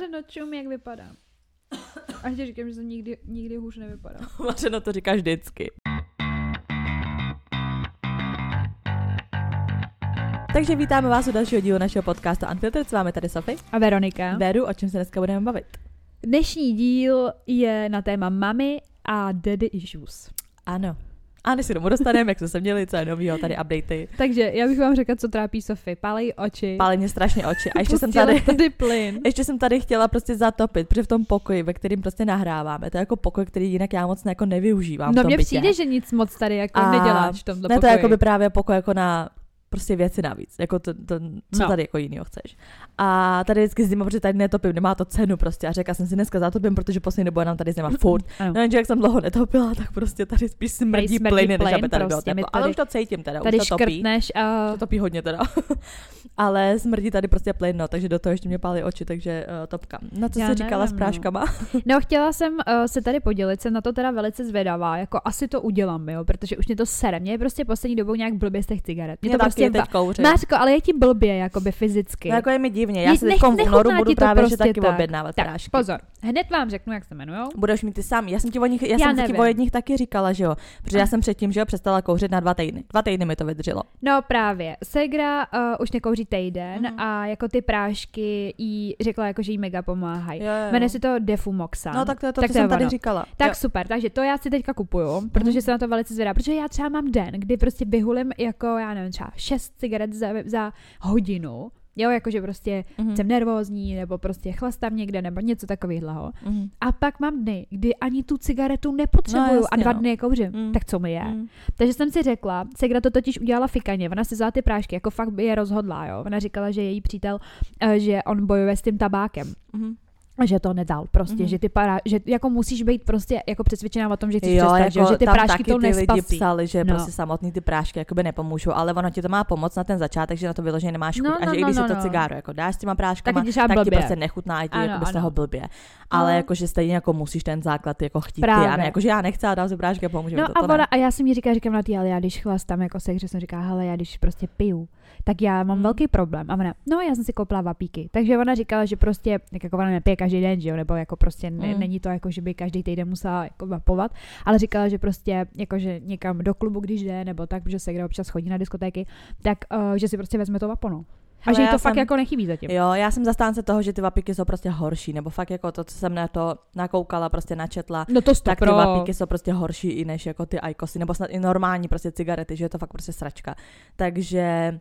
Mařeno, čum, jak vypadám. A ti říkám, že jsem nikdy, nikdy hůř nevypadá. Mařeno to říká vždycky. Takže vítáme vás u dalšího dílu našeho podcastu Unfiltered. S vámi tady Sofie. A Veronika. Veru, o čem se dneska budeme bavit. Dnešní díl je na téma mami a daddy issues. Ano. A než se domů dostaneme, jak jsme se měli, co je novýho, tady updaty. Takže já bych vám řekla, co trápí Sofie. Pálej oči. Pálí mě strašně oči. A ještě jsem tady, tady plyn. ještě jsem tady chtěla prostě zatopit, protože v tom pokoji, ve kterým prostě nahráváme, to je jako pokoj, který jinak já moc jako nevyužívám No mně přijde, že nic moc tady jako A neděláš v tomto Ne, to je pokoji. jako by právě pokoj jako na prostě věci navíc, jako to, to co No. tady jako jinýho chceš. A tady vždycky zima, protože tady netopím, nemá to cenu prostě a řekla jsem si dneska zatopím, protože poslední dobu nám tady zima furt. No jenže jak jsem dlouho netopila, tak prostě tady spíš smrdí, smrdí plyny, než plyn aby tady bylo prostě, my teplo. Ale tady- už to cítím teda, Tady už to topí. a... To topí hodně teda. Ale smrdí tady prostě plyn, no, takže do toho ještě mě pálí oči, takže uh, topka. Na co Já jsi říkala s nevím, no. práškama? No, chtěla jsem uh, se tady podělit, jsem na to teda velice zvědavá, jako asi to udělám, jo, protože už mě to sere. Mě je prostě poslední dobou nějak blbě z těch cigaret. Mě, Mě to prostě teď kouřím. Mářko, ale je ti blbě, jakoby fyzicky. No jako je mi divně, já se teď v únoru budu právě prostě že taky tak. objednávat tak, prášky. pozor, hned vám řeknu, jak se jmenujou. Budeš mít ty sám. Já jsem ti o nich, já, Já jsem nevím. o jedních taky říkala, že jo. Protože já jsem předtím, že jo, přestala kouřit na dva týdny. Dva týdny mi to vydrželo. No právě, Segra uh, už nekouří týden Mhm. a jako ty prášky jí řekla, jako, že jí mega pomáhají. Jmenuje se to Defumoxan. No tak to je to, Tak co to jsem tady ono. říkala. Tak Jo. super, takže to já si teďka kupuju, protože Mhm. se na to velice zvědá, protože já třeba mám den, kdy prostě vyhulím jako, já nevím, třeba 6 cigaret za, za hodinu, jo, jakože prostě Mhm. jsem nervózní, nebo prostě chlastám někde, nebo něco takového. Mhm. A pak mám dny, kdy ani tu cigaretu nepotřebuju No, a jasně, dva no. dny je kouřím. Mm. Tak co mi je? Mhm. Takže jsem si řekla, Segra to totiž udělala fikaně, ona si vzala ty prášky, jako fakt by je rozhodla, jo. Ona říkala, že její přítel, eh, že on bojuje s tím tabákem. Mhm. A že to nedal prostě, Mhm. že ty para, že jako musíš být prostě jako přesvědčená o tom, že chceš Jo, přestat, jako že, že ty tam prášky taky to ty lidi psali, že No. prostě samotný ty prášky jakoby nepomůžou, ale ono ti to má pomoct na ten začátek, že na to vyloženě nemáš chuť No, a no, že i no, když no, si to no. cigáro jako dáš s těma práškama, Tak ti tak ti prostě nechutná i ty Ano, ano. toho blbě. Ale No. jakože stejně jako musíš ten základ jako chtít ty, Právě. a ne, jakože já nechci, ale dám si prášky a pomůže mi No to, a to ne. ona, a já jsem jí říkala, říkám na ty, ale já když chlastám jako se, že jsem říká, hele, já když prostě piju, tak já mám Mm. velký problém. A ona, no já jsem si koupila vapíky. Takže ona říkala, že prostě, tak jako ona nepije každý den, že jo, nebo jako prostě ne, Mm. není to jako, že by každý týden musela jako vapovat, ale říkala, že prostě jako, že někam do klubu, když jde, nebo tak, protože se kde občas chodí na diskotéky, tak uh, že si prostě vezme to vapono. A že jí to fakt jsem- jako nechybí zatím. Jo, já jsem zastánce toho, že ty vapiky jsou prostě horší, nebo fakt jako to, co jsem na to nakoukala, prostě načetla, No to tak ty pro. vapíky jsou prostě horší i než jako ty ajkosy, nebo snad i normální prostě cigarety, že je to fakt prostě sračka. Takže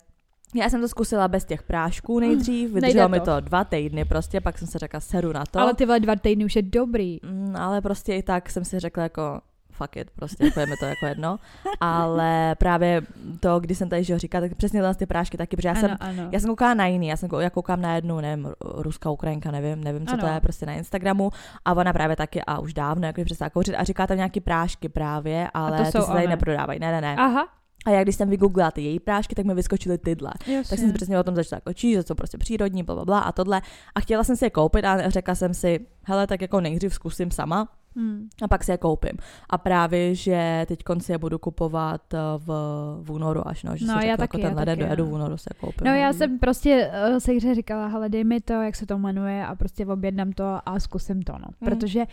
já jsem to zkusila bez těch prášků nejdřív, vydrželo mi to. dva týdny prostě, pak jsem si řekla seru na to. Ale ty dva týdny už je dobrý. Mm, ale prostě i tak jsem si řekla jako fuck it, prostě jako je mi to jako jedno. Ale právě to, když jsem tady že říkala, tak přesně ty prášky taky, protože já ano, jsem ano. já jsem koukala na jiný, já, jsem, já koukám na jednu, nevím, ru- ruská Ukrajinka, nevím, nevím, co Ano. to je, prostě na Instagramu a ona právě taky a už dávno jako přestala kouřit a říká tam nějaký prášky právě, ale to ty jsou se tady neprodávají, ne, ne, ne. Aha, A já když jsem vygooglila ty její prášky, tak mi vyskočily tyhle. jasně. Tak jsem si přesně o tom začala jako číst, že jsou prostě přírodní, bla, bla, bla a tohle. A chtěla jsem si je koupit a řekla jsem si, hele, tak jako nejdřív zkusím sama Hmm. a pak si je koupím. A právě, že teď si je budu kupovat eh, v, v únoru až, no, že No, si já řekla, taky, jako já tenhle den taky, dojedu no. v únoru se koupím. No já jsem prostě uh, se hře říkala, hele dej mi to, jak se to jmenuje a prostě objednám to a zkusím to, no. Mm. Protože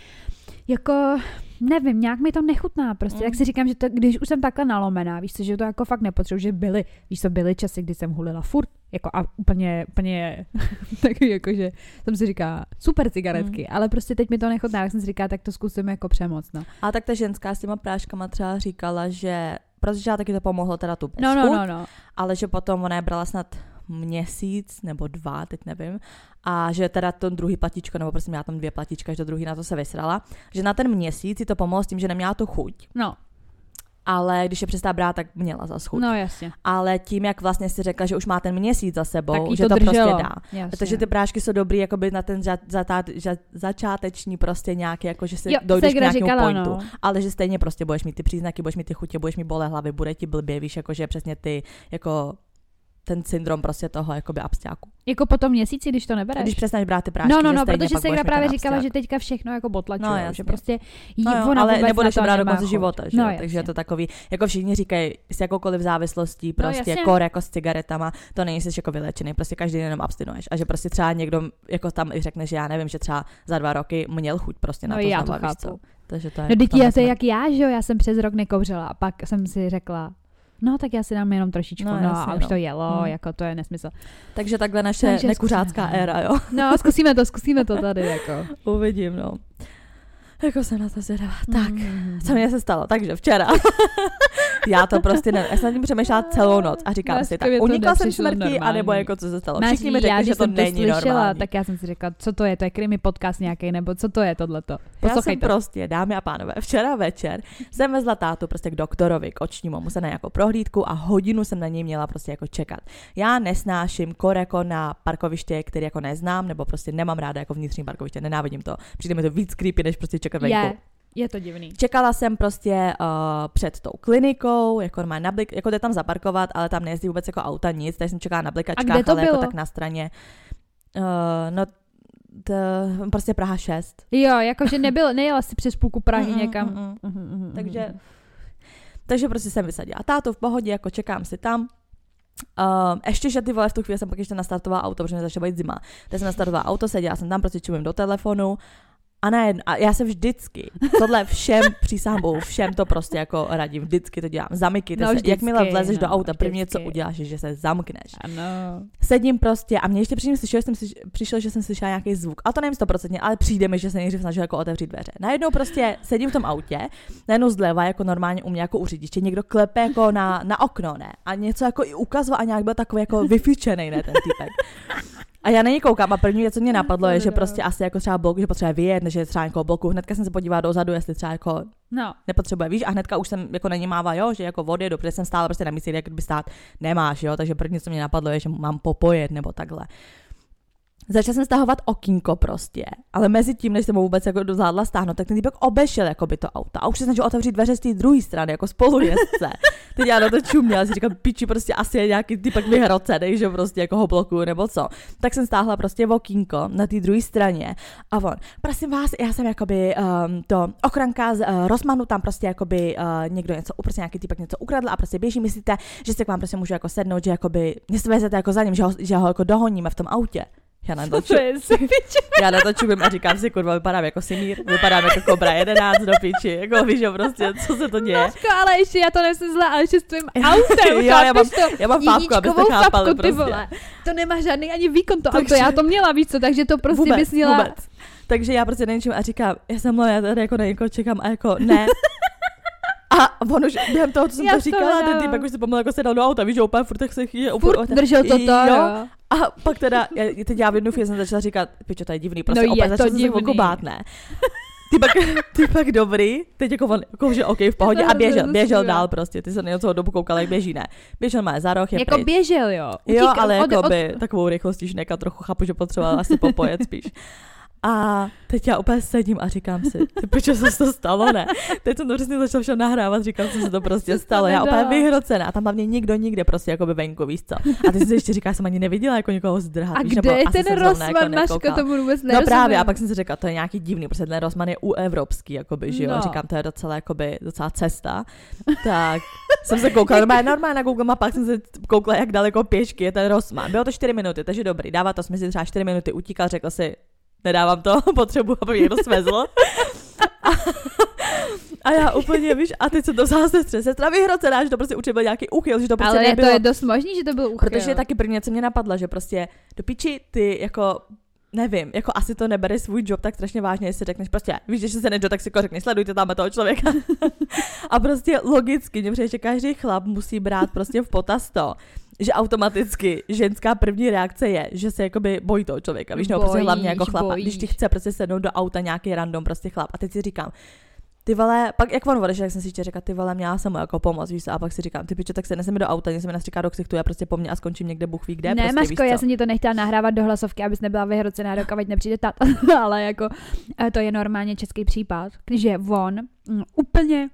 jako, nevím, nějak mi to nechutná prostě, Mm. tak si říkám, že to, když už jsem takhle nalomená, víš co, že to jako fakt nepotřebuji, že byly, víš co, byly časy, kdy jsem hulila furt, jako a úplně, úplně, taky jako, že jsem si říká, super cigaretky, Mm. ale prostě teď mi to nechutná, tak jsem si říká, tak to zkusím jako přemoc, no. A tak ta ženská s těma práškama třeba říkala, že protože já taky to pomohlo teda tu No, no, bezchuť, no, no. ale že potom ona je brala snad měsíc nebo dva, teď nevím, a že teda to druhý platičko, nebo prostě měla tam dvě platička, že to druhý na to se vysrala, že na ten měsíc jí to pomohlo s tím, že neměla tu chuť, No, ale když je přestala brát, tak měla za chuť. no jasně. Ale tím, jak vlastně si řekla, že už má ten měsíc za sebou, tak že to, to, prostě dá. Jasně. Takže ty prášky jsou dobrý jakoby na ten za, za, za, začáteční prostě nějaký, jako že si Jo, dojdeš k nějakému říkala, pointu. no. Ale že stejně prostě budeš mít ty příznaky, budeš mít ty chutě, budeš mít bolé hlavy, bude ti blbě, víš, jako že přesně ty jako ten syndrom prostě toho jakoby absťáku. Jako po tom měsíci, když to nebereš. Když přestaneš brát ty prášky, no, no, no, protože se právě říkala, že teďka všechno jako potlačují, No, že prostě jí, No jo, ona ale nebudeš to to brát do konce života, že no, jasně. takže je to takový, jako všichni říkají, s jakoukoliv závislostí, prostě jasně. kor jako s cigaretama, to není jsi jako vylečený, prostě každý den jenom abstinuješ. A že prostě třeba někdo jako tam i řekne, že já nevím, že třeba za dva roky měl chuť prostě na No to já to znova, co? chápu. Takže to je No jako já to je jak já, že jo, já jsem přes rok nekouřila a pak jsem si řekla, no tak já si dám jenom trošičku, No, no, jasně, a už no. to jelo, Hmm. jako to je nesmysl. Takže takhle naše Takže nekuřácká zkusíme. éra, jo? No, zkusíme to, zkusíme to tady, jako. Uvidím, no. Jako jsem na to zvědavá. Tak, Mm. co mě se stalo? Takže včera. já to prostě ne, já jsem nad tím přemýšlela celou noc a říkám si, tak to unikla jsem smrti, normální. anebo jako co se stalo. Máš Všichni mi řekli, já, že to není slyšela, normální. tak já jsem si řekla, co to je, to je krimi podcast nějaký, nebo co to je tohleto. Já jsem Poslouchejte. prostě, dámy a pánové, včera večer jsem vezla tátu prostě k doktorovi, k očnímu, musela na nějakou prohlídku a hodinu jsem na něj měla prostě jako čekat. Já nesnáším kor jako na parkoviště, který jako neznám, nebo prostě nemám ráda jako vnitřní parkoviště, nenávidím to. Přijde mi to víc creepy, než prostě čekat venku. Je, je to divný. Čekala jsem prostě uh, před tou klinikou, jako normálně na blik, jako jde tam zaparkovat, ale tam nejezdí vůbec jako auta nic, takže jsem čekala na blikačkách, to ale jako bylo? tak na straně. Uh, no, t, prostě Praha 6. Jo, jakože nebyl, nejela si přes půlku Prahy Mm, mm, někam. mm, mm. Mhm, Takže, takže prostě jsem vysadila tátu v pohodě, jako čekám si tam. Uh, ještě, že ty vole, v tu chvíli jsem pak ještě nastartovala auto, protože mi začala být zima. Tak jsem nastartovala auto, seděla jsem tam, prostě čumím do telefonu a najednou, a já se vždycky, tohle všem, přísahám bohu, všem to prostě jako radím, vždycky to dělám. Zamykejte No, se, jakmile vlezeš do no, auta, první, co uděláš, je, že se zamkneš. Ano. Sedím prostě a mě ještě předtím slyšel, že jsem si, přišel, že jsem slyšela nějaký zvuk. A to nevím stoprocentně, ale přijde mi, že se nejdřív snažil jako otevřít dveře. Najednou prostě sedím v tom autě, najednou zleva, jako normálně u mě jako u řidiče, někdo klepe jako na, na okno, ne? A něco jako i ukazoval a nějak byl takový jako vyfičený, ne, ten týpek. A já na něj koukám a první věc, co mě napadlo, je, že prostě asi jako třeba blok, že potřebuje vyjet, než je třeba jako bloku. Hnedka jsem se podívala dozadu, jestli třeba jako No, nepotřebuje, víš, a hnedka už jsem jako na ní mává, jo, že jako vody, dobře jsem stála prostě na místě, jak by stát nemáš, jo, takže první, co mě napadlo, je, že mám popojet nebo takhle. Začala jsem stahovat okýnko prostě, ale mezi tím, než jsem ho vůbec jako dozádla stáhnout, tak ten týpek obešel jako by to auto a už se snažil otevřít dveře z té druhé strany, jako spolujezdce. Teď já na to čuměla, si říkám, piči, prostě asi je nějaký týpek vyhrocený, že prostě jako ho blokuje nebo co. Tak jsem stáhla prostě okýnko na té druhé straně a on, prosím vás, já jsem jakoby um, to ochranka z uh, Rosmanu, tam prostě jakoby uh, někdo něco, prostě nějaký týpek něco ukradl a prostě běží, myslíte, že se k vám prostě můžu jako sednout, že jakoby, mě jako za ním, že ho, že ho jako dohoníme v tom autě. Já na to, je já na to čumím a říkám si, kurva, vypadám jako Simír, vypadám jako Kobra 11 do piči, jako víš, že prostě, co se to děje. Mařko, ale ještě já to nejsem zle, ale ještě s tvým autem, já chápeš mám- to? Já mám fápku, abyste chápali fapku, ty prostě. vole. To nemá žádný ani výkon to Takže- auto, já to měla, víc co, takže to prostě vůbec, bys měla... vůbec. Takže já prostě nenčím a říkám, já jsem mluvila, já tady jako na někoho čekám a jako ne. A on už během toho, co jsem Já to to říkala, ten nedávám. týpek už se pomalu jako sedal do auta, víš, že úplně furt tak se chýje. Furt držel to to, jo. A pak teda, já, teď já v jednu chvíli jsem začala říkat, pičo, to je divný, prostě No je opět to začala jsem se divný. okobát, ne. Týpek, týpek dobrý, teď jako on, jako že OK, v pohodě a to běžel, běžel dál prostě, ty se na celou dobu koukala, jak běží, ne. Běžel má za roh, je Jako pryč. běžel, jo. Jo, Utíkal ale od- jako od- by takovou rychlostí šneka trochu chápu, že potřeboval asi popojet spíš. A teď já úplně sedím a říkám si, ty co se to stalo, ne? Teď jsem to přesně začal všem nahrávat, říkám, co se to prostě To se stalo. Já úplně vyhrocená a tam hlavně nikdo nikde prostě jako by venku, víš co. A ty si ještě říká, jsem ani neviděla jako někoho zdrhat, A víš, kde je ten Rosman, jako nekoukala. tomu vůbec No nerozumím. právě, a pak jsem si řekla, to je nějaký divný, protože ten Rosman je u evropský, jakoby, že jo, No. říkám, to je docela, jakoby, docela cesta, tak jsem se koukala, normálně, normálně na Google mapách jsem se koukala, jak daleko pěšky je ten Rosman. Bylo to 4 minuty, takže dobrý, dává to smysl, třeba 4 minuty utíkal, řekl si, nedávám to, potřebuji, aby mě někdo svezl. A, a já úplně, víš, a teď jsem to vzala sestře. Sestra vyhrocená, že to prostě určitě byl nějaký úchyl, že to prostě Ale nebylo. to je dost možný, že to byl úchyl. Protože taky první, co mě napadlo, že prostě do piči ty jako nevím, jako asi to nebere svůj job tak strašně vážně, jestli řekneš prostě, víš, že se nejo, tak si jako řekneš, sledujte tam toho člověka. a prostě logicky, mě přijde, že každý chlap musí brát prostě v potaz to, že automaticky ženská první reakce je, že se jakoby bojí toho člověka, víš, nebo prostě Bojíš, hlavně jako chlapa, když ti bojíš. chce prostě sednout do auta nějaký random prostě chlap. A teď si říkám, ty vole, pak jak on odešel, jak jsem si ještě řekla, ty vole, měla jsem mu jako pomoc, víš a pak si říkám, ty piče, tak se neseme do auta, něco mi nastříká do ksichtu, já prostě po mně a skončím někde, Bůh ví kde, ne, prostě, Maško, já jsem ti to nechtěla nahrávat do hlasovky, abys nebyla vyhrocená, dokud nepřijde tata, ale jako eh, to je normálně český případ, že on mm, úplně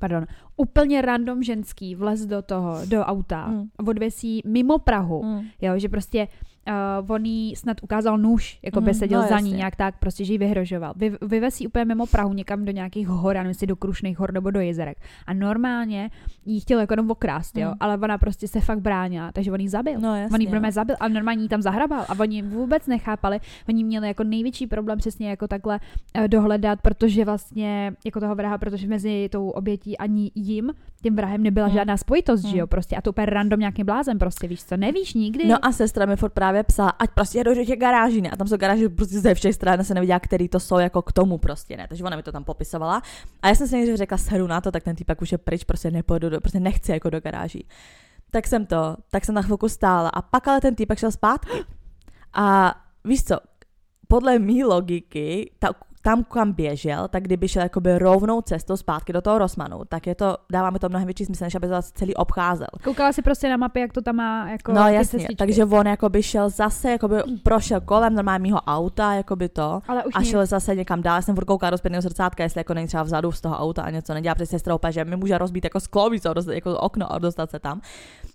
pardon, úplně random ženský vlez do toho, do auta, Mm. odvěsí mimo Prahu, Mm. jo, že prostě uh, on jí snad ukázal nůž, jako by Mm, seděl no za ní jasně. nějak tak, prostě, že jí vyhrožoval. Vy, vyvesí úplně mimo Prahu někam do nějakých hor, nevím, jestli do Krušných hor nebo do jezerek. A normálně jí chtěl jako jenom okrást, jo, Mm. ale ona prostě se fakt bránila, takže on jí zabil. No On jí jasně, no. zabil a normálně jí tam zahrabal a oni vůbec nechápali. Oni měli jako největší problém přesně jako takhle eh, dohledat, protože vlastně jako toho vraha, protože mezi tou obětí ani jim, tím vrahem nebyla Hmm. žádná spojitost, Hmm. že jo, prostě a to úplně random nějaký blázen prostě, víš co, nevíš nikdy. No a sestra mi furt právě psala, ať prostě do těch garáží, ne? A tam jsou garáže prostě ze všech stran, se nevěděla, který to jsou jako k tomu prostě, ne? Takže ona mi to tam popisovala. A já jsem si nejdřív řekla, seru na to, tak ten týpek už je pryč, prostě nepůjdu, do, prostě nechci jako do garáží. Tak jsem to, tak jsem na chvilku stála a pak ale ten týpek šel zpátky. A víš co, podle mý logiky, ta, tam, kam běžel, tak kdyby šel jakoby rovnou cestou zpátky do toho Rosmanu, tak je to, dává mi to mnohem větší smysl, než aby to zase celý obcházel. Koukala si prostě na mapě, jak to tam má jako No jasně, cestičky. takže on jakoby šel zase, jakoby prošel kolem normálního auta, jakoby to, ale už a mě- šel zase někam dál. Já jsem furt koukala do zpětného zrcátka, jestli jako není třeba vzadu z toho auta a něco nedělá, protože sestra opět, že mi může rozbít jako sklo, víc, jako okno a dostat se tam.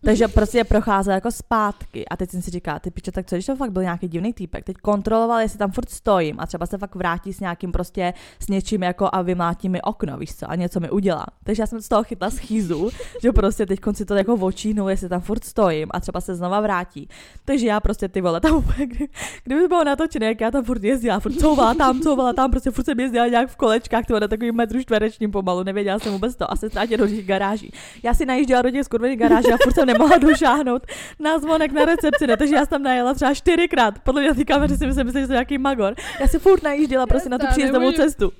Takže prostě procházel jako zpátky a teď jsem si říkala, ty piče, tak co když to fakt byl nějaký divný týpek, teď kontroloval, jestli tam furt stojím a třeba se fakt vrátí s nějakým prostě s něčím jako a vymlátí mi okno, víš co, a něco mi udělá. Takže já jsem z toho chytla schýzu, že prostě teď si to jako očíhnu, jestli tam furt stojím a třeba se znova vrátí. Takže já prostě ty vole, tam úplně, kdy, kdyby bylo natočené, jak já tam furt jezdila, furt couvala tam, couvala tam, prostě furt jsem jezdila nějak v kolečkách, ty vole, takový metru čtverečním pomalu, nevěděla jsem vůbec to, asi ztrátě do těch garáží. Já si najížděla do těch skurvených garáží a furt jsem nemohla došáhnout na zvonek na recepci, ne? takže já jsem tam najela třeba čtyřikrát. Podle mě na té kameře si myslím, že jsem nějaký magor. Já si furt najížděla prostě na tu Příjezdovou nemůžu. cestu.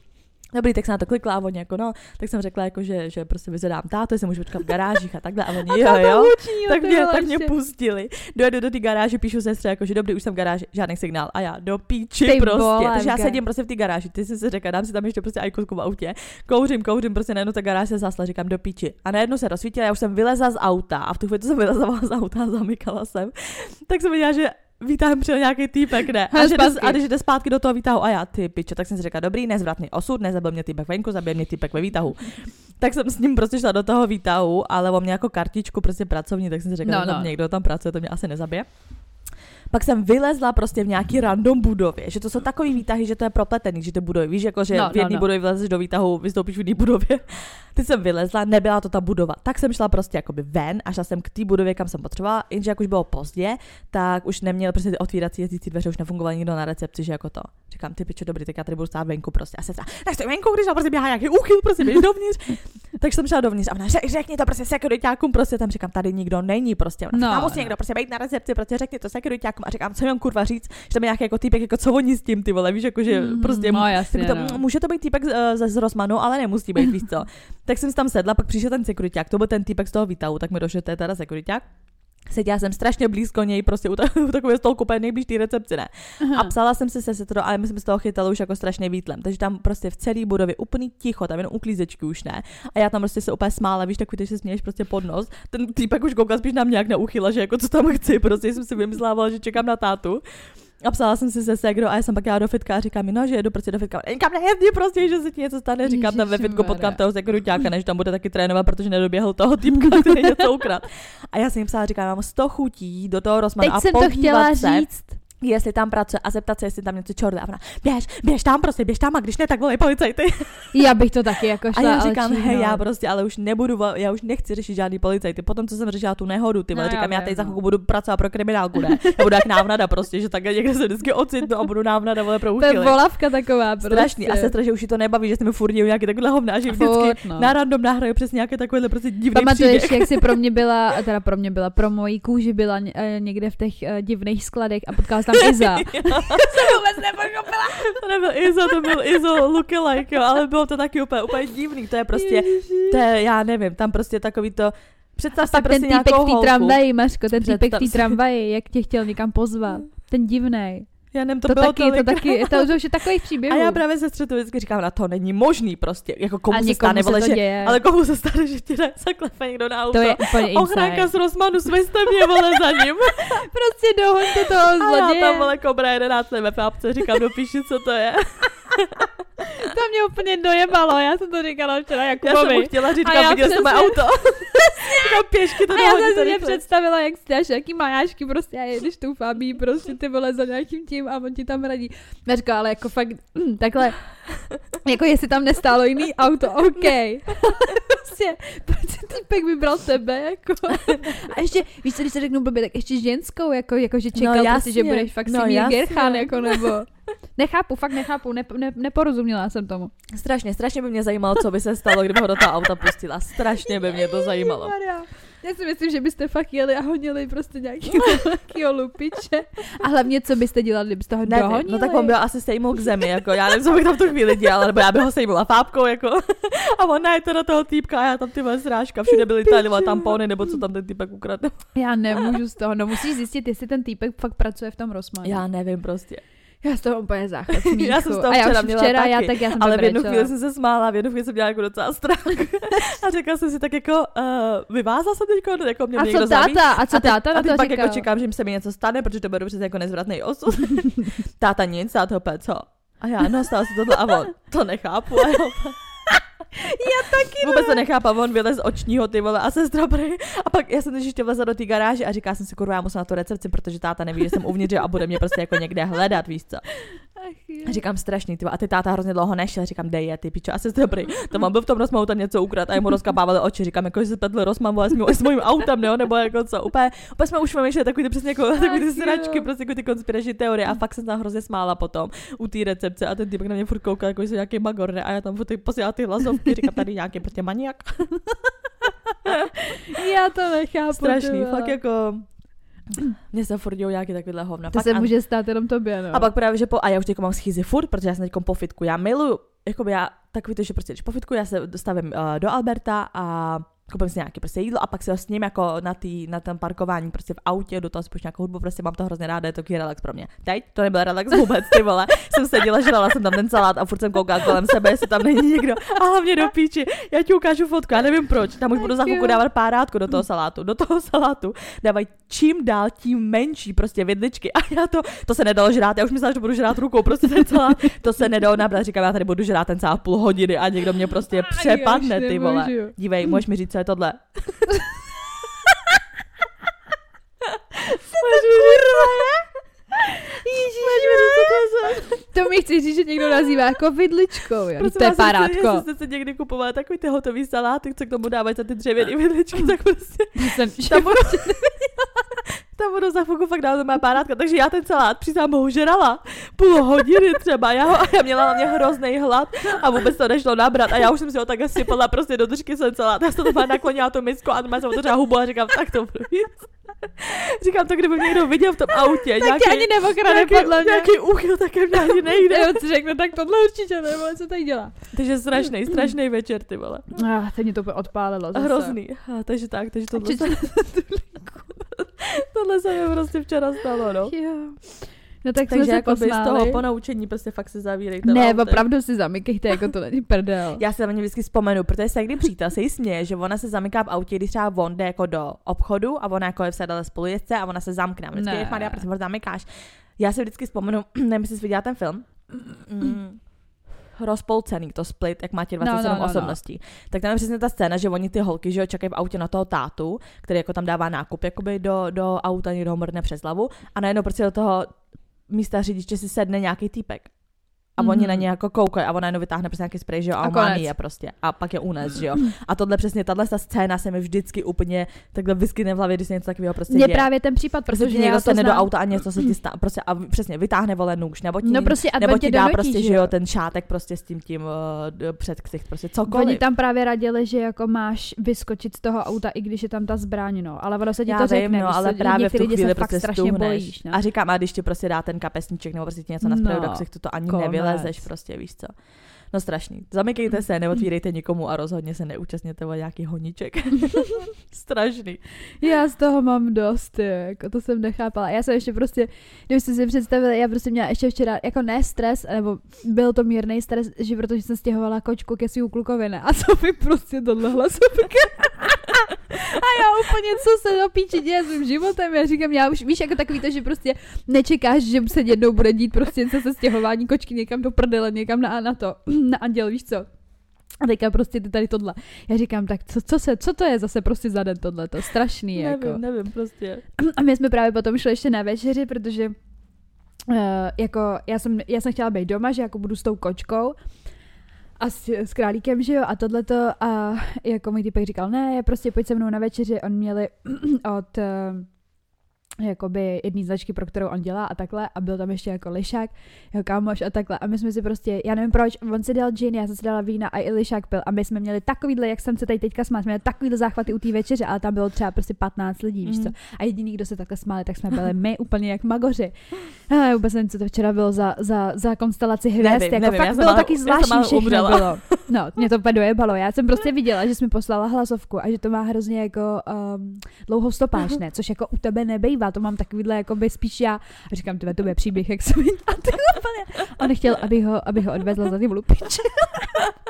Dobrý, tak jsem na to klikla a oni jako no, tak jsem řekla jako, že, že prostě vyzvedám táto, jestli můžu počkat v garážích a takhle a oni jo, jo. tak mě, tak mě pustili. Dojedu do té garáže, píšu sestře, jako, že dobrý, už jsem v garáži, žádný signál. A já do píči Ty prostě. vole, Takže já sedím prostě v té garáži, ty jsi si řekla, dám si tam ještě prostě ajkotku v autě, kouřím, kouřím, prostě najednou ta garáž se zasla, říkám do píči. A najednou se rozsvítila, já už jsem vylezla z auta a v tu chvíli, co jsem vylezovala z auta a zamykala jsem, tak jsem viděla, že výtahem přijel nějaký týpek, ne? A že jde, a když jde zpátky do toho výtahu a já, ty piče, tak jsem si řekla, dobrý, nezvratný osud, nezabil mě týpek venku, zabil mě týpek ve výtahu. tak jsem s ním prostě šla do toho výtahu, ale on mě jako kartičku prostě pracovní, tak jsem si řekla, No, no, no. no. tam někdo tam pracuje, to mě asi nezabije. Pak jsem vylezla prostě v nějaký random budově, že to jsou takový výtahy, že to je propletený, že ty budovy, víš, jako že No, v jedné no, no, budově vlezeš do výtahu, vystoupíš v jiné budově. Teď jsem vylezla, nebyla to ta budova, tak jsem šla prostě jakoby ven a šla jsem k té budově, kam jsem potřebovala, jenže jak už bylo pozdě, tak už neměl prostě ty otvírací jezdící dveře, už nefungoval nikdo na recepci, že jako to. Říkám, ty pičo, dobrý, tak já tady budu stát venku prostě. A sestra, nechci venku, když prostě běhá nějaký úchyl, prostě běž dovnitř. tak jsem šla dovnitř a ona, řek, řekni to prostě sekuritákům, prostě tam říkám, tady nikdo není, prostě. Ona, No, tam musí no. někdo prostě být na recepci, prostě řekni to sekuritákům a říkám, co mám kurva říct, že tam je nějaký jako týpek, jako co oni s tím, ty vole, víš, jako že Mm, prostě no, jasně, tak to, no. může to být týpek z, z, z Rosmanu, ale nemusí být, víš co. tak jsem si tam sedla, pak přišel ten sekuriták, to byl ten týpek z toho výtahu, tak mi došlo, to je teda sekuriták. Seděla jsem strašně blízko něj, prostě u, ta, u takové stolku úplně nejblíž té recepci, ne. A psala jsem si se sestrou, ale my jsme z toho chytali už jako strašně výtlem. Takže tam prostě v celé budově úplný ticho, tam jenom uklízečky už ne. A já tam prostě se úplně smála, víš, takový, že se směješ prostě pod nos. Ten týpek už koukal spíš na mě jak na uchyla, že jako co tam chci, prostě jsem si vymyslela, že čekám na tátu. A psala jsem si se segrou a já jsem pak jela do fitka a říkám no, že jedu prostě do fitka. Nikam nejezdí prostě, že se ti něco stane. Říkám tam ve fitku, potkám toho sekuritáka, než tam bude taky trénovat, protože nedoběhl toho týpka, který něco ukrad. A já jsem jim psala, říkám, mám 100 chutí do toho Rosmana Teď a jsem to chtěla se, říct. Jestli tam pracuje a zeptat se, jestli tam něco čorde. A ona, běž, běž tam prostě, běž tam a když ne, tak volej policajty. Já bych to taky jako šla, A já říkám, hej, no. já prostě, ale už nebudu, já už nechci řešit žádný policajty. Potom, co jsem řešila tu nehodu, ty vole, No, já říkám, já vím, teď za no. chvilku budu pracovat pro kriminálku, ne? Já budu jak návnada prostě, že takhle někde se vždycky ocitnu a budu návnada, vole, pro To je volavka taková prostě. Strašný. A sestra, že už jí to nebaví, že se mi furt nějaký takovýhle hovná, že vždycky Furt, no. na random nahraje přes nějaké takovéhle prostě divný Pamatuješ, příběh. jak si pro mě byla, teda pro mě byla, pro moji kůži byla eh, někde v těch eh, divných skladech a potkala tam Iza. vůbec nepochopila. To nebyl Izo, to byl Izo lookalike, jo, ale bylo to taky úplně, úplně divný. To je prostě, to je, já nevím, tam prostě takový to, představ si prostě ten týpek v té tramvaji, Mařko, ten týpek v té tramvaji, jak tě chtěl někam pozvat. Ten divnej. Já nevím, to, To, bylo taky, to tolik. taky, to, to už je takových A příběhů. já právě se střetu vždycky říkám, na to není možný prostě, jako komu A se stane, se vole, to že, děje. ale komu se stane, že ti zaklepe někdo na auto. to je úplně Ochránka z Rosmanu, sviste mě, vole, za ním. Prostě dohoňte toho A já zloděje. tam, vole, Kobra 11 ve pápce, říkám, dopíši, co to je. to mě úplně dojebalo, já jsem to říkala včera Já Jakubovi. jsem mu chtěla říct, já viděl jsem auto. Říkám, pěšky to A já jsem si mě představila, jak jsi jaký majášky prostě a jedeš tou Fabí prostě ty vole za nějakým tím a on ti tam radí. Já říkala, ale jako fakt takhle, jako jestli tam nestálo jiný auto, OK. prostě, proč si týpek vybral tebe, jako. A ještě, víš co, když se řeknu blbě, tak ještě ženskou, jako, jako že čekal No prostě, že jasně, budeš fakt no Simír jasně. Gerchan, jako nebo... Nechápu, fakt nechápu, ne, ne, neporozuměla jsem tomu. Strašně, strašně by mě zajímalo, co by se stalo, kdyby ho do toho auta pustila. Strašně by mě to zajímalo. Maria. Já si myslím, že byste fakt jeli a honili prostě nějakého, nějakého lupiče. A hlavně, co byste dělali, kdybyste ho Nevím, dohonili? no tak on byl asi sejmul k zemi, jako já nevím, co bych tam v tu chvíli dělala, nebo já bych ho sejmula fábkou, jako a on najde do toho týpka a já tam ty vole srážka, všude byly tady vole tampony, nebo co tam ten týpek ukradl. Já nemůžu z toho. No musíš zjistit, jestli ten týpek fakt pracuje v tom Rosmanu. Já nevím prostě. Já z toho úplně smíchu. Já jsem z toho a já včera včera, taky, já, tak já jsem Ale v jednu chvíli jsem se smála, v jednu chvíli jsem měla jako docela strach. A řekla jsem si tak jako, uh, vyvázal jsem teďko, jako mě A někdo co táta? A co a teď, táta a na teď to pak říkal? jako čekám, že mi se mi něco stane, protože to bude přece jako nezvratný osud. táta nic, táta opět co? A já, no stalo se tohle a on, to nechápu. A já, taky vůbec to nechápu, a on vylez z očního ty vole a sestra prej. A pak já jsem teď ještě vlezla do té garáže a říká jsem si, kurva, já musím na tu recepci, protože táta neví, že jsem uvnitř a bude mě prostě jako někde hledat, víš co. A říkám strašný, ty a ty táta hrozně dlouho nešel, říkám, dej je, ty pičo, a sestra prej. To mám byl v tom rozmahu tam něco ukrat a jemu rozkapávali oči, říkám, jako, že se petl rozmam, vole, s mým, s mým autem, ne? nebo jako co, úplně, úplně jsme už vymýšleli takový ty přesně jako, takový ty sračky, prostě jako ty konspirační teorie a fakt jsem tam hrozně smála potom u té recepce a ten typ na mě furt koukal, jako že nějaký magor, ne? A já tam furt posílala ty hlasovky, říkám, tady nějaký prostě maniak. Já to nechápu. Strašný, fakt jako, mně se furt dějou nějaký takovýhle hovna. To Fakt se a- může stát jenom tobě, no. a pak právě, že po, a já už teď mám schýzy furt, protože já jsem teď po fitku, já miluju, jakoby já takový to, že prostě když po fitku, já se dostavím uh, do Alberta a koupím si nějaké prostě jídlo a pak si ho s ním jako na, tý, na tom parkování prostě v autě, do toho si pustím nějakou hudbu, prostě mám to hrozně ráda, je to takový relax pro mě. Teď to nebyl relax vůbec, ty vole. jsem seděla, žrala jsem tam ten salát a furt jsem koukala kolem sebe, jestli tam není nikdo. A hlavně do píči, já ti ukážu fotku, já nevím proč, tam už budu za chvilku dávat párátko do toho salátu, do toho salátu dávají čím dál tím menší prostě vidličky a já to, to se nedalo žrát, já už myslela, že budu žrát rukou, prostě ten salát, to se nedalo nabrat, říkám, já tady budu žrát ten salát půl hodiny a někdo mě prostě přepadne, ty vole. Dívej, můžeš mi říct, co je tohle? To mi chci říct, že někdo nazývá jako vidličkou, jo. Prosím to je parádko. Jestli jste si někdy kupovali takový ty hotový saláty, co k tomu dávají za ty dřevěný vidličky, tak prostě Jsem, tam budu, tam budu za chvilku fakt dávat má párátka, takže já ten salát přísám ho žrala půl hodiny třeba, já, ho, a já měla na mě hrozný hlad a vůbec to nešlo nabrat a já už jsem si ho takhle sypala prostě do držky ten salát, já jsem to naklonila tu misku a má jsem otevřela hubu a říkám, tak to budu jíst. Říkám to, kdyby mě někdo viděl v tom autě, tak tě ani nevokrade nějaký, podle mě. nějaký úchyl, tak mě ani nejde. Jo, si řekne, tak tohle určitě nebo co tady dělá. Takže strašný, strašný večer, ty vole. Ah, teď mě to odpálilo zase. Hrozný. A, takže tak, takže tohle, se, tohle se mi prostě včera stalo, no. Jo. No tak Takže jsme se jako by z toho ponaučení prostě fakt se zavírejte. Ne, autem. opravdu si zamykejte, jako to není prdel. Já se na mě vždycky vzpomenu, protože se kdy přítel se jí směje, že ona se zamyká v autě, když třeba on jde jako do obchodu a ona jako je v sedle spolujezdce a ona se zamkne. A Vždycky, Ne. ne. Maria, prosím, zamykáš. Já si vždycky vzpomenu, nevím, jestli jsi viděla ten film. Mm. Rozpolcený to split, jak má těch No, no, 27 no, no. osobností. Tak tam je přesně ta scéna, že oni ty holky, že jo, čekají v autě na toho tátu, který jako tam dává nákup jakoby do, do auta, někdo ho mrne přes hlavu a najednou prostě do toho místa řidiče si sedne nějaký týpek. A oni Mhm. na ně jako koukají a ona jenom vytáhne prostě nějaký spray, že jo, a, A je prostě. A pak je unes, že jo. A tohle přesně, tahle ta scéna se mi vždycky úplně takhle vyskyne v hlavě, když se něco takového prostě Mně děje. právě ten případ, Prostě protože někdo to do znám. auta a něco se ti stane, prostě a přesně vytáhne vole nůž, nebo ti, No prostě nebo ti dá donutí, prostě, že jo. ten šátek prostě s tím tím uh, d- před ksicht, prostě Oni cokoliv. tam právě radili, že jako máš vyskočit z toho auta, i když je tam ta zbraň, no. Ale ono se ti Já to vím, řekne, no, ale právě v tu chvíli se fakt prostě bojíš, no. A říkám, a když ti prostě dá ten kapesníček nebo prostě něco naspraví No, do ksichtu, to ani konec. Nevylezeš prostě, víš co. No strašný. Zamykejte se, neotvírejte nikomu a rozhodně se neúčastněte o nějaký honiček. strašný. Já z toho mám dost, jako to jsem nechápala. Já jsem ještě prostě, kdybyste si představili, já prostě měla ještě včera, jako ne stres, nebo byl to mírný stres, že protože jsem stěhovala kočku ke svým klukovi, ne? A co mi prostě tohle hlasovka. A já úplně, co se do píči děje s mým životem, já říkám, já už, víš, jako takový to, že prostě nečekáš, že se jednou bude dít prostě se stěhování kočky někam do prdele, někam na, na to, na anděl, víš co. A teďka prostě ty tady tohle. Já říkám, tak co, co, se, co to je zase prostě za den tohle, to strašný, nevím, jako. nevím, prostě. A my jsme právě potom šli ještě na večeři, protože uh, jako já jsem, já jsem chtěla být doma, že jako budu s tou kočkou a s, s králíkem, že jo, a tohleto a jako můj typek říkal, ne, prostě pojď se mnou na večeři, on měli od uh, jakoby jedný značky, pro kterou on dělá a takhle a byl tam ještě jako lišák, jeho kámoš a takhle a my jsme si prostě, já nevím proč, on si dal gin, já jsem si dala vína a i lišák pil a my jsme měli takovýhle, jak jsem se tady teďka smál, jsme měli takovýhle záchvaty u té večeře, ale tam bylo třeba prostě 15 lidí, víš co, Mhm. a jediný, kdo se takhle smáli, tak jsme byli my úplně jak magoři. A vůbec nevím, co to včera bylo za, za, za konstelaci hvězd, Nevím, jako nevím, fakt bylo málo- taky zvláštní všechno bylo. No, mě to úplně dojebalo. Já jsem prostě viděla, že jsi mi poslala hlasovku a že to má hrozně jako um, dlouhou stopáž, ne? Což jako u tebe nebejvá, to mám takovýhle jako by spíš já. A říkám, tebe, to bude příběh, jak jsem a ty úplně. On chtěl, aby ho, aby ho odvezl za ty lupiče.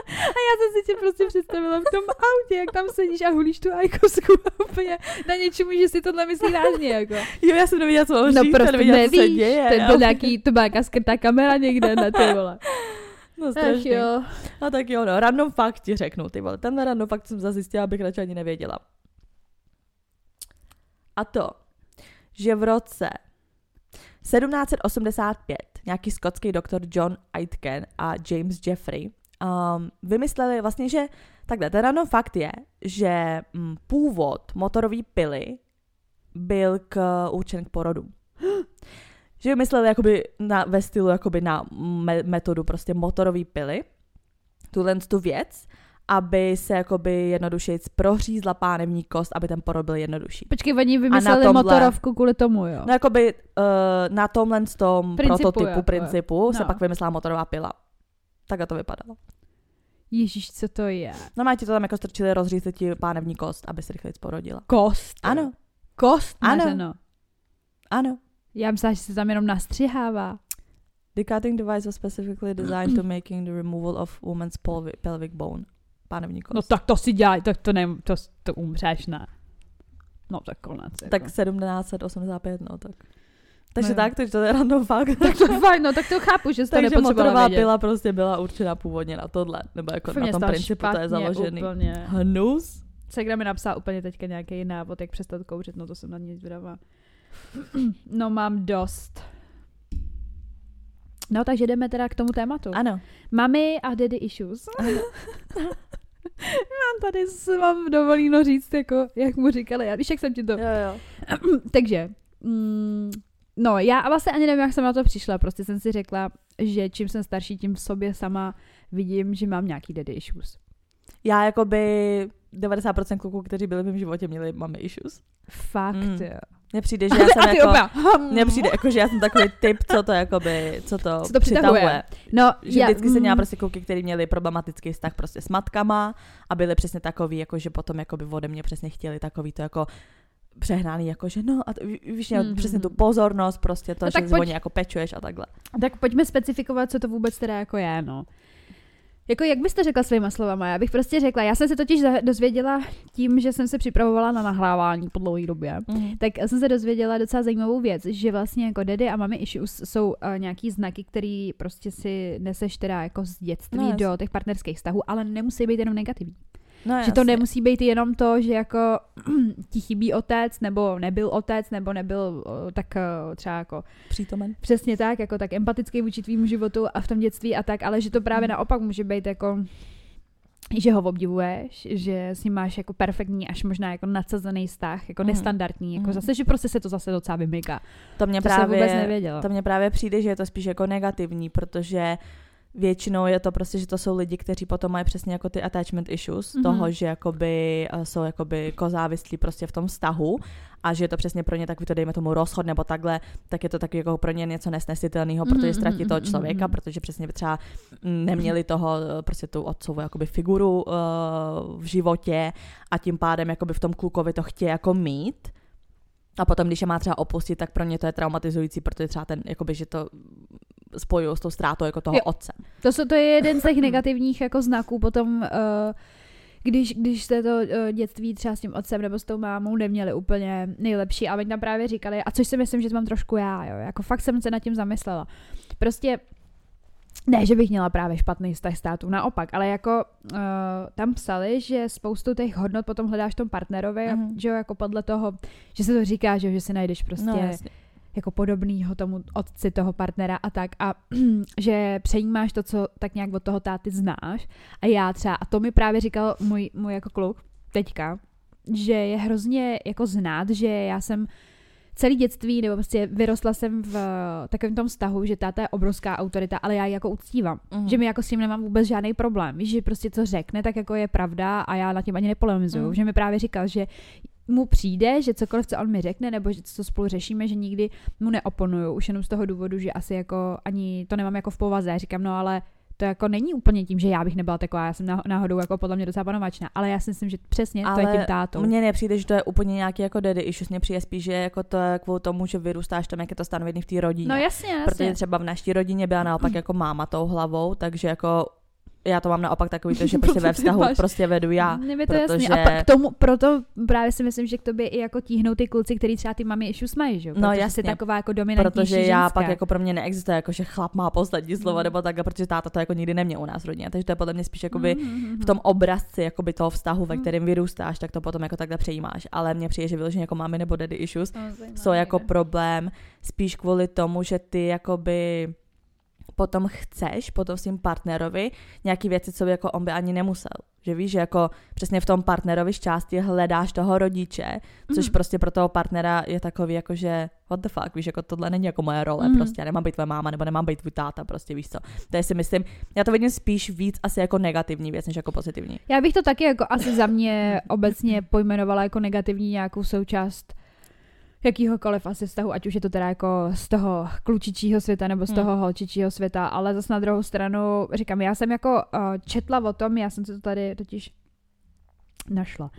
A já jsem si tě prostě představila v tom autě, jak tam sedíš a hulíš tu ajkosku úplně na něčemu, že si tohle myslí vážně, jako. Jo, já jsem nevěděla, co on No prostě nevěděla, co se nevíš, děje. to já byl nějaký, to byla nějaká skrytá kamera někde na ty vole. No, Ach strašně. jo. A tak jo, no, random fakt ti řeknu, ty vole. Tenhle random fakt jsem zase zjistila, abych radši ani nevěděla. A to, že v roce 1785 nějaký skotský doktor John Aitken a James Jeffrey um, vymysleli vlastně, že takhle, ten random fakt je, že mm, původ motorové pily byl k určen k porodům. že vymysleli jakoby na, ve stylu jakoby na me, metodu prostě motorové pily, tuhle tu věc, aby se jakoby jednodušeji prořízla pánevní kost, aby ten porod byl jednodušší. Počkej, oni vymysleli tomhle- motorovku kvůli tomu, jo. No jakoby uh, na tomhle tom Principu, prototypu, jako, principu jo. se No. pak vymyslela motorová pila. Tak to vypadalo. Ježíš, co to je? No má ti to tam jako strčili rozřízli ti pánevní kost, aby se rychleji porodila. Kost. Ano, Kost Ano. mařeno. ano. Já myslím, že se tam jenom nastřihává. The cutting device was specifically designed to making the removal of woman's pelvic bone. Pánevní kost. No tak to si dělaj, tak to, ne, to, to umřeš, ne? No tak konec. Jako. tak 1785, no tak. Takže No. tak, takže to je random fakt. tak to je fajn, no tak to chápu, že jsi to Takže motorová vědět. pila prostě byla určena původně na tohle, nebo jako Fakt na tom principu to je špatně založený. Úplně. Hnus? Segra mi napsala úplně teďka nějaký návod, jak přestat kouřit, no to jsem na něj zvědavá. no mám dost. No takže jdeme teda k tomu tématu. Ano. Mami a daddy issues. mám tady, mám dovolíno říct, jako, jak mu říkali, já víš, jak jsem ti to... Jo, jo. Takže, mm, no já vlastně ani nevím, jak jsem na to přišla, prostě jsem si řekla, že čím jsem starší, tím v sobě sama vidím, že mám nějaký daddy issues. Já jakoby 90% kluků, kteří byli v mém životě, měli mami issues. Fakt, Mm. jo. Mně přijde, že já jsem jako... opět. Mně přijde, jako, že já jsem takový typ, co to jakoby, co to, Co to přitahuje. No, Že já, vždycky jsem měla mm, prostě kluky, kteří měli problematický vztah prostě s matkama a byli přesně takový, jako že potom jakoby ode mě přesně chtěli takový to jako přehnaný, jako že no a to, víš, mm-hmm. Mhm. přesně tu pozornost, prostě to, No tak že pojď... jako pečuješ a takhle. Tak pojďme specifikovat, co to vůbec teda jako je, no. Jako jak byste řekla svýma slovama? Já bych prostě řekla, já jsem se totiž dozvěděla tím, že jsem se připravovala na nahrávání po dlouhé době. Mm-hmm. Tak jsem se dozvěděla docela zajímavou věc, že vlastně jako daddy a mami issues jsou uh, nějaký znaky, který prostě si neseš teda jako z dětství No, do těch partnerských vztahů, ale nemusí být jenom negativní. No, Že to jasně. nemusí být jenom to, že jako ti chybí otec, nebo nebyl otec, nebo nebyl tak třeba jako Přítomen. Přesně tak, jako tak empatický vůči tvýmu životu a v tom dětství a tak, ale že to právě naopak může být jako že ho obdivuješ, že s ním máš jako perfektní, až možná jako nadsazený vztah, jako Mhm. nestandardní, jako Mhm. zase, že prostě se to zase docela vymyká. To mě To jsem vůbec právě, nevěděla. to mně právě přijde, že je to spíš jako negativní, protože většinou je to prostě, že to jsou lidi, kteří potom mají přesně jako ty attachment issues, Mhm. mm-hmm. toho, že jakoby eh, jsou jakoby kozávislí prostě v tom vztahu a že je to přesně pro ně takový to, dejme tomu rozchod nebo takhle, tak je to taky jako pro ně něco nesnesitelného, Mhm, protože ztratí toho mhm, mhm, člověka, mhm. protože přesně třeba neměli toho, eh, prostě tu otcovou jakoby figuru uh, v životě a tím pádem jakoby v tom klukovi to chtějí jako mít. A potom, když je má třeba opustit, tak pro ně to je traumatizující, protože třeba ten, jakoby, že to spojují s tou ztrátou jako toho Jo. otce. To, jsou, to je jeden z těch negativních jako znaků potom, uh, když, když jste to uh, dětství třeba s tím otcem nebo s tou mámou neměli úplně nejlepší, ale oni tam právě říkali, a což si myslím, že to mám trošku já, jo, jako fakt jsem se nad tím zamyslela. Prostě ne, že bych měla právě špatný vztah státu, naopak, ale jako uh, tam psali, že spoustu těch hodnot potom hledáš tom partnerovi, mm. že jo, jako podle toho, že se to říká, že, že si najdeš prostě no, jako podobného tomu otci toho partnera a tak a že přejímáš to, co tak nějak od toho táty znáš a já třeba, a to mi právě říkal můj, můj jako kluk teďka, že je hrozně jako znát, že já jsem celý dětství, nebo prostě vyrostla jsem v takovém tom vztahu, že táta je obrovská autorita, ale já ji jako uctívám. Mm. Že mi jako s tím nemám vůbec žádný problém. Víš, že prostě co řekne, tak jako je pravda a já na tím ani nepolemizuju. Mm. Že mi právě říkal, že mu přijde, že cokoliv, co on mi řekne, nebo že co spolu řešíme, že nikdy mu neoponuju, už jenom z toho důvodu, že asi jako ani to nemám jako v povaze. Říkám, no ale to jako není úplně tím, že já bych nebyla taková, já jsem náhodou jako podle mě docela panovačná, ale já si myslím, že přesně ale to je tím tátou. Mně nepřijde, že to je úplně nějaký jako daddy issues, mně přijde spíš, že jako to je kvůli tomu, že vyrůstáš tam, jak je to stanovený v té rodině. No jasně, jasně. Protože třeba v naší rodině byla naopak jako máma tou hlavou, takže jako já to mám naopak takový, to, že prostě ve vztahu máš... prostě vedu já. Mě to protože... jasný. A k tomu, proto právě si myslím, že k tobě i jako tíhnou ty kluci, kteří třeba ty mami issues mají, že? No jasně. jsi taková jako dominantní Protože ženská. já pak jako pro mě neexistuje, jako že chlap má poslední slovo, mm. nebo tak, protože táta to jako nikdy neměl u nás rodině. Takže to je podle mě spíš jakoby mm. v tom obrazci jakoby toho vztahu, ve mm. kterém vyrůstáš, tak to potom jako takhle přejímáš. Ale mně přijde, že vyloženě jako máme nebo daddy issues jsou jako problém spíš kvůli tomu, že ty jakoby potom chceš potom svým partnerovi nějaký věci, co by jako on by ani nemusel. Že víš, že jako přesně v tom partnerovi části hledáš toho rodiče, což mm. prostě pro toho partnera je takový jako, že what the fuck, víš, jako tohle není jako moje role, mm. prostě já nemám být tvoje máma, nebo nemám být tvůj táta, prostě víš co. To je si myslím, já to vidím spíš víc asi jako negativní věc, než jako pozitivní. Já bych to taky jako asi za mě obecně pojmenovala jako negativní nějakou součást jakýhokoliv asi vztahu, ať už je to teda jako z toho klučičího světa nebo z hmm. toho hmm. holčičího světa, ale zase na druhou stranu říkám, já jsem jako uh, četla o tom, já jsem se to tady totiž našla.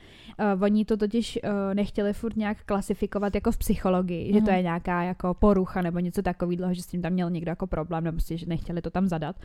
Uh, oni to totiž uh, nechtěli furt nějak klasifikovat jako v psychologii, mm. že to mhm. je nějaká jako porucha nebo něco takového, že s tím tam měl někdo jako problém, nebo si, že nechtěli to tam zadat.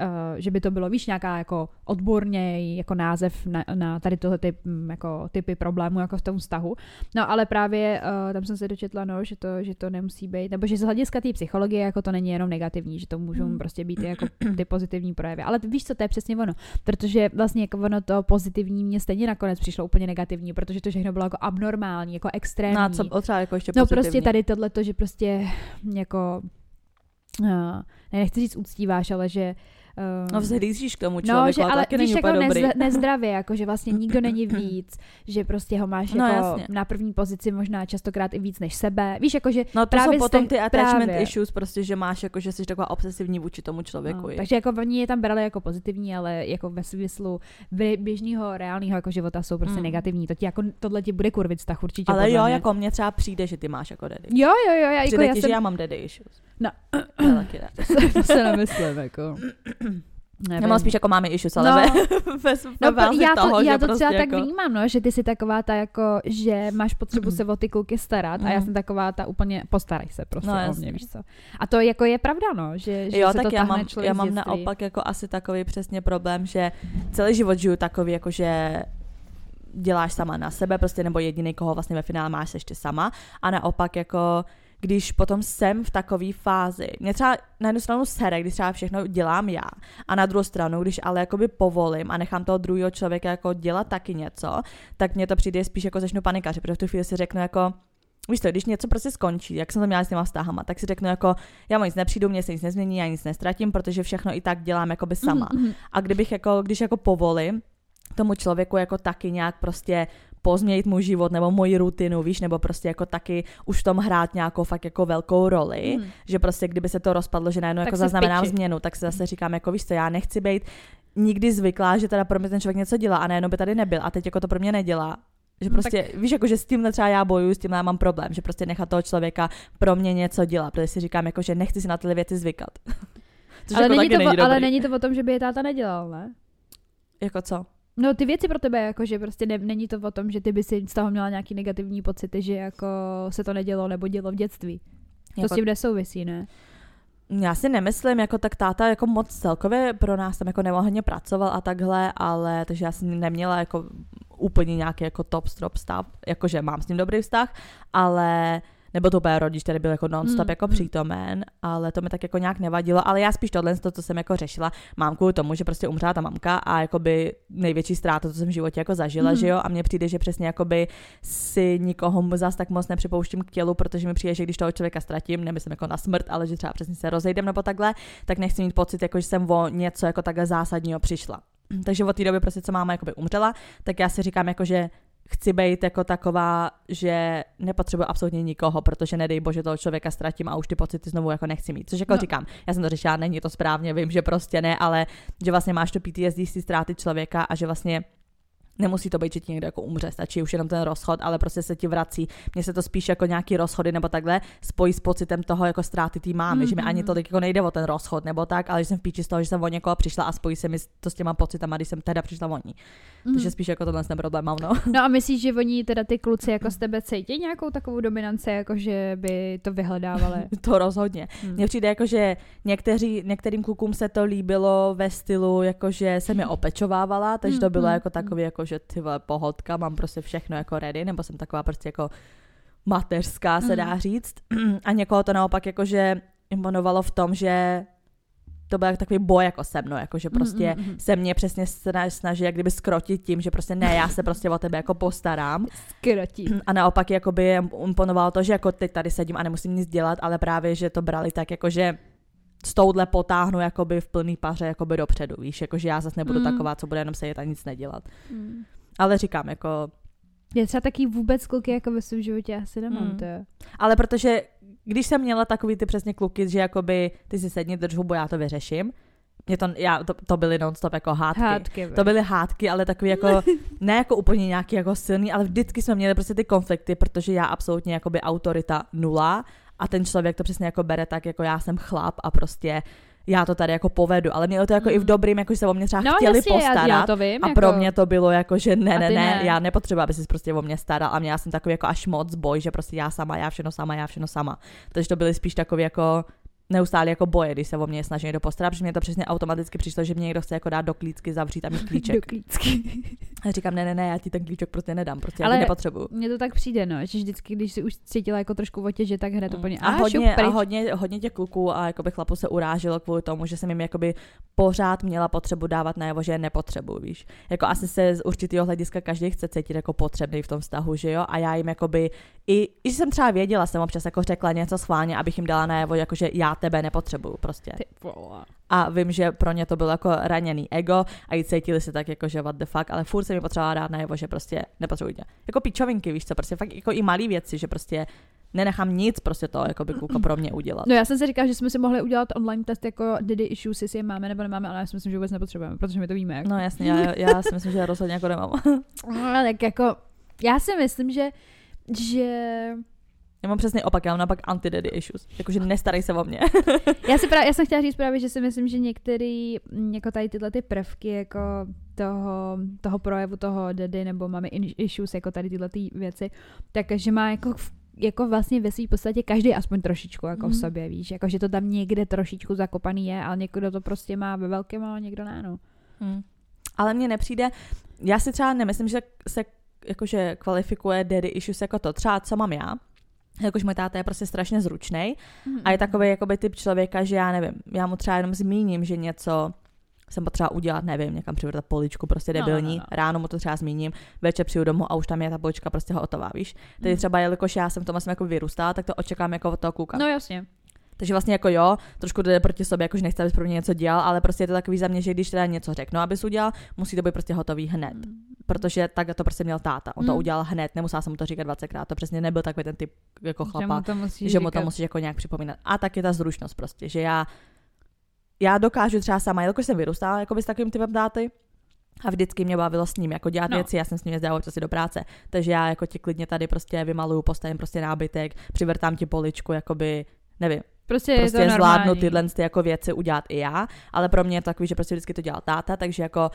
Uh, že by to bylo, víš, nějaká jako odborně jako název na, na tady tohle typ, jako typy problémů jako v tom vztahu. No ale právě uh, tam jsem se dočetla, no, že to, že to nemusí být, nebo že z hlediska té psychologie jako to není jenom negativní, že to můžou mm. prostě být jako ty pozitivní projevy. Ale víš co, to je přesně ono, protože vlastně jako ono to pozitivní mě stejně nakonec přišlo úplně negativní, protože to všechno bylo jako abnormální, jako extrémní. No a co třeba jako ještě pozitivní? No prostě tady tohle to, že prostě jako uh, ne, nechci říct uctíváš, ale že Uh, no vzhlížíš k tomu no, člověku, no, že, ale taky víš, jako dobrý. Nez, nezdravě, jako že vlastně nikdo není víc, že prostě ho máš no, jako jasně. na první pozici možná častokrát i víc než sebe. Víš, jako že No to právě jsou potom ty attachment právě. issues, prostě, že máš jako, že jsi taková obsesivní vůči tomu člověku. No, takže jako oni je tam brali jako pozitivní, ale jako ve smyslu běžného, reálného jako života jsou prostě mm. negativní. To ti jako, tohle ti bude kurvit vztah určitě. Ale jo, mě. jako mně třeba přijde, že ty máš jako daddy. Jo, jo, jo. Já, jako já, jsem... že já mám daddy issues. No, to se nemyslím, jako. Nevím. Já mám spíš jako máme issues, ale no. ve, ve, ve no, já to, toho, já to prostě třeba jako... tak vnímám, no, že ty jsi taková ta jako, že máš potřebu se o ty kluky starat mm. a já jsem taková ta úplně postaraj se prostě no, o mě, víš co. A to jako je pravda, no, že, že jo, se tak to já mám, já mám naopak jako asi takový přesně problém, že celý život žiju takový, jako že děláš sama na sebe, prostě nebo jediný, koho vlastně ve finále máš ještě sama a naopak jako když potom jsem v takové fázi. Mě třeba na jednu stranu sere, když třeba všechno dělám já, a na druhou stranu, když ale jakoby povolím a nechám toho druhého člověka jako dělat taky něco, tak mně to přijde spíš jako začnu panikařit, protože v tu chvíli si řeknu jako, Víš to, když něco prostě skončí, jak jsem to měla s těma vztahama, tak si řeknu jako, já nic nepřijdu, mě se nic nezmění, já nic nestratím, protože všechno i tak dělám jakoby sama. Mm-hmm. A kdybych jako, když jako povolím tomu člověku jako taky nějak prostě pozměnit můj život nebo moji rutinu, víš, nebo prostě jako taky už v tom hrát nějakou fakt jako velkou roli, hmm. že prostě kdyby se to rozpadlo, že najednou jako zaznamenám změnu, tak se zase říkám jako víš co, já nechci být nikdy zvyklá, že teda pro mě ten člověk něco dělá a najednou by tady nebyl a teď jako to pro mě nedělá. Že no prostě, tak... víš, jako, že s tímhle třeba já bojuju, s tím já mám problém, že prostě nechat toho člověka pro mě něco dělat, protože si říkám, jako, že nechci si na tyhle věci zvykat. Což ale, jako není to, není ale není to o tom, že by je táta nedělal, ne? Jako co? No ty věci pro tebe, jako že prostě ne, není to o tom, že ty by si z toho měla nějaký negativní pocity, že jako se to nedělo nebo dělo v dětství. To jako... s tím nesouvisí, ne? Já si nemyslím, jako tak táta jako moc celkově pro nás tam jako nemohl hodně pracoval a takhle, ale takže já jsem neměla jako úplně nějaký jako top strop stav, jakože mám s ním dobrý vztah, ale nebo to úplně rodič, který byl jako non-stop Mm, jako přítomen, ale to mi tak jako nějak nevadilo, ale já spíš tohle, to, co jsem jako řešila, mám kvůli tomu, že prostě umřela ta mamka a jakoby největší ztráta, co jsem v životě jako zažila, Mm. že jo, a mně přijde, že přesně jakoby si nikoho zas tak moc nepřipouštím k tělu, protože mi přijde, že když toho člověka ztratím, nemyslím jako na smrt, ale že třeba přesně se rozejdem nebo takhle, tak nechci mít pocit, jako že jsem o něco jako takhle zásadního přišla. Takže od té doby prostě, co máma jakoby umřela, tak já si říkám jako, že chci být jako taková, že nepotřebuji absolutně nikoho, protože nedej bože toho člověka ztratím a už ty pocity znovu jako nechci mít. Což jako No. říkám, já jsem to řešila, není to správně, vím, že prostě ne, ale že vlastně máš to PTSD z ztráty člověka a že vlastně Nemusí to být, že ti někdo jako umře, stačí už jenom ten rozchod, ale prostě se ti vrací. Mně se to spíš jako nějaký rozchody nebo takhle spojí s pocitem toho jako ztráty té mámy, mm-hmm. že mi ani Mhm. tolik jako nejde o ten rozchod nebo tak, ale že jsem v píči z toho, že jsem o někoho přišla a spojí se mi to s těma pocitama, když jsem teda přišla o ní. Mm. Takže spíš jako tohle ten problém mám, no. No a myslíš, že oni teda ty kluci jako z tebe cítí nějakou takovou dominanci, jako že by to vyhledávali? to rozhodně. Hmm. Mně přijde jako, že někteří, některým klukům se to líbilo ve stylu, jako že jsem je opečovávala, takže to Mm, bylo mm, jako mm. takový, jako že ty vole, pohodka, mám prostě všechno jako ready, nebo jsem taková prostě jako mateřská, se dá říct. A někoho to naopak jako, že imponovalo v tom, že to byl takový boj jako se mnou, jako že prostě Mm, mm, mm. se mě přesně sna- snaží jak kdyby skrotit tím, že prostě ne, já se prostě o tebe jako postarám. Skrotí. A naopak jakoby jim imponovalo to, že jako teď tady sedím a nemusím nic dělat, ale právě, že to brali tak jako, že s touhle potáhnu jakoby v plný paře jakoby dopředu, víš, jakože já zase nebudu Mm. taková, co bude jenom sedět a nic nedělat. Mm. Ale říkám, jako, Já třeba taky vůbec kluky jako ve svém životě asi nemám, Mm. to je. ale protože když jsem měla takový ty přesně kluky, že jakoby ty si sedni, drž hubu, já to vyřeším, mě to, já, to, to byly non-stop jako hádky. Hádky. To byly hádky, ale takový jako, ne jako úplně nějaký jako silný, ale vždycky jsme měli prostě ty konflikty, protože já absolutně jakoby autorita nula a ten člověk to přesně jako bere tak, jako já jsem chlap a prostě já to tady jako povedu, ale mělo to jako Mm. i v dobrým, jako že se o mě třeba no, chtěli jasně, já, postarat. já to vím. a jako... pro mě to bylo jako, že ne, ne, ne, ne. já nepotřebuji, aby si prostě o mě staral a měla jsem takový jako až moc boj, že prostě já sama, já všechno sama, já všechno sama. Takže to byly spíš takový jako neustále jako boje, když se o mě snaží někdo postarat, protože mě to přesně automaticky přišlo, že mě někdo chce jako dát do klícky, zavřít a mít Do klíček. klícky. A říkám, ne, ne, ne, já ti ten klíček prostě nedám, prostě Ale- já nepotřebuju. Mně to tak přijde, no, že vždycky, když si už cítila jako trošku otěže, tak hned úplně. Mm. a, hodně, a hodně, hodně těch kluků a jakoby chlapů se uráželo kvůli tomu, že jsem jim jakoby pořád měla potřebu dávat najevo, že je nepotřebuju, víš. Jako asi se z určitého hlediska každý chce cítit jako potřebný v tom vztahu, že jo? A já jim jakoby, i, i jsem třeba věděla, jsem občas jako řekla něco schválně, abych jim dala najevo, jako že já tebe nepotřebuju prostě. Ty vole. A vím, že pro ně to bylo jako raněný ego a i cítili se tak jako, že what the fuck, ale furt se mi potřebovala dát najevo, že prostě nepotřebuji tě. Jako pičovinky, víš co, prostě fakt jako i malé věci, že prostě nenechám nic prostě to jako by kluka pro mě udělat. No já jsem si říkala, že jsme si mohli udělat online test jako daddy issues, jestli je máme nebo nemáme, ale já si myslím, že vůbec nepotřebujeme, protože my to víme. Jako. No jasně, já, já si myslím, že já rozhodně jako nemám. No, tak jako, já si myslím, že že Já mám přesně opak, já mám napak anti-daddy issues. Jakože nestarej se o mě. já, si právě, já jsem chtěla říct právě, že si myslím, že některý, mm, jako tady tyhle ty prvky, jako toho, toho projevu toho daddy nebo máme issues, jako tady tyhle ty věci, takže má jako v- jako vlastně ve své podstatě každý aspoň trošičku jako v Mhm. sobě, víš, jako že to tam někde trošičku zakopaný je, ale někdo to prostě má ve velkém, ale někdo ne, no. Hmm. Ale mně nepřijde, já si třeba nemyslím, že se jakože kvalifikuje daddy issues jako to. Třeba co mám já, jakož můj táta je prostě strašně zručný a je takový jakoby typ člověka, že já nevím, já mu třeba jenom zmíním, že něco jsem potřeba udělat, nevím, někam přivrtat poličku, prostě No, no, debilní, no, no. ráno mu to třeba zmíním, večer přijdu domů a už tam je ta polička prostě hotová, víš. Tedy Mhm. třeba, jelikož já jsem v tom jsem jako vyrůstala, tak to očekám jako od toho kluka. No jasně. Takže vlastně jako jo, trošku jde proti sobě, jakože nechce, abys pro mě něco dělal, ale prostě je to takový za mě, že když teda něco řeknu, abys udělal, musí to být prostě hotový hned. Protože tak to prostě měl táta. On to Mm. udělal hned, nemusela jsem mu to říkat 20krát. To přesně nebyl takový ten typ jako Že chlapa, mu to musíš že mu to musíš jako nějak připomínat. A taky ta zručnost prostě, že já, já dokážu třeba sama, jelikož jsem vyrůstala jako s takovým typem táty, a vždycky mě bavilo s ním jako dělat No. věci, já jsem s ním jezdila občas do práce. Takže já jako ti klidně tady prostě vymaluju, postavím prostě nábytek, přivrtám ti poličku, jakoby, nevím, Prostě, je prostě to zvládnu normální. tyhle ty jako věci udělat i já, ale pro mě je to takový, že prostě vždycky to dělal táta, takže jako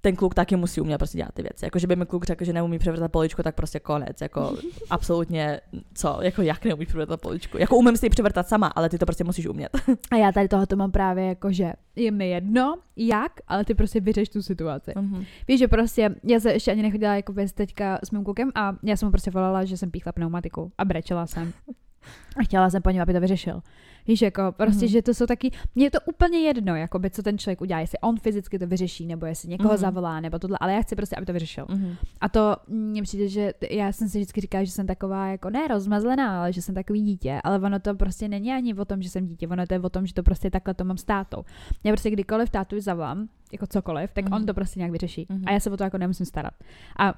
ten kluk taky musí umět prostě dělat ty věci. Jako, že by mi kluk řekl, že neumí převrtat poličku, tak prostě konec. Jako, absolutně, co, jako jak neumí převrtat poličku. Jako umím si ji převrtat sama, ale ty to prostě musíš umět. A já tady tohoto mám právě jako, že je mi jedno, jak, ale ty prostě vyřeš tu situaci. Mhm. Víš, že prostě, já se ještě ani nechodila jako bez teďka s mým klukem a já jsem mu prostě volala, že jsem píchla pneumatiku a brečela jsem. A chtěla jsem po něm, aby to vyřešil. Víš, jako prostě, Mhm. že to jsou taky, mně je to úplně jedno, jakoby, co ten člověk udělá, jestli on fyzicky to vyřeší, nebo jestli někoho Mhm. zavolá, nebo tohle, ale já chci prostě, aby to vyřešil. Mhm. A to mně přijde, že já jsem si vždycky říkala, že jsem taková jako ne rozmazlená, ale že jsem takový dítě, ale ono to prostě není ani o tom, že jsem dítě, ono to je o tom, že to prostě takhle to mám s tátou. Já prostě kdykoliv tátu zavolám, jako cokoliv, tak Mhm. on to prostě nějak vyřeší. Mhm. A já se o to jako nemusím starat. A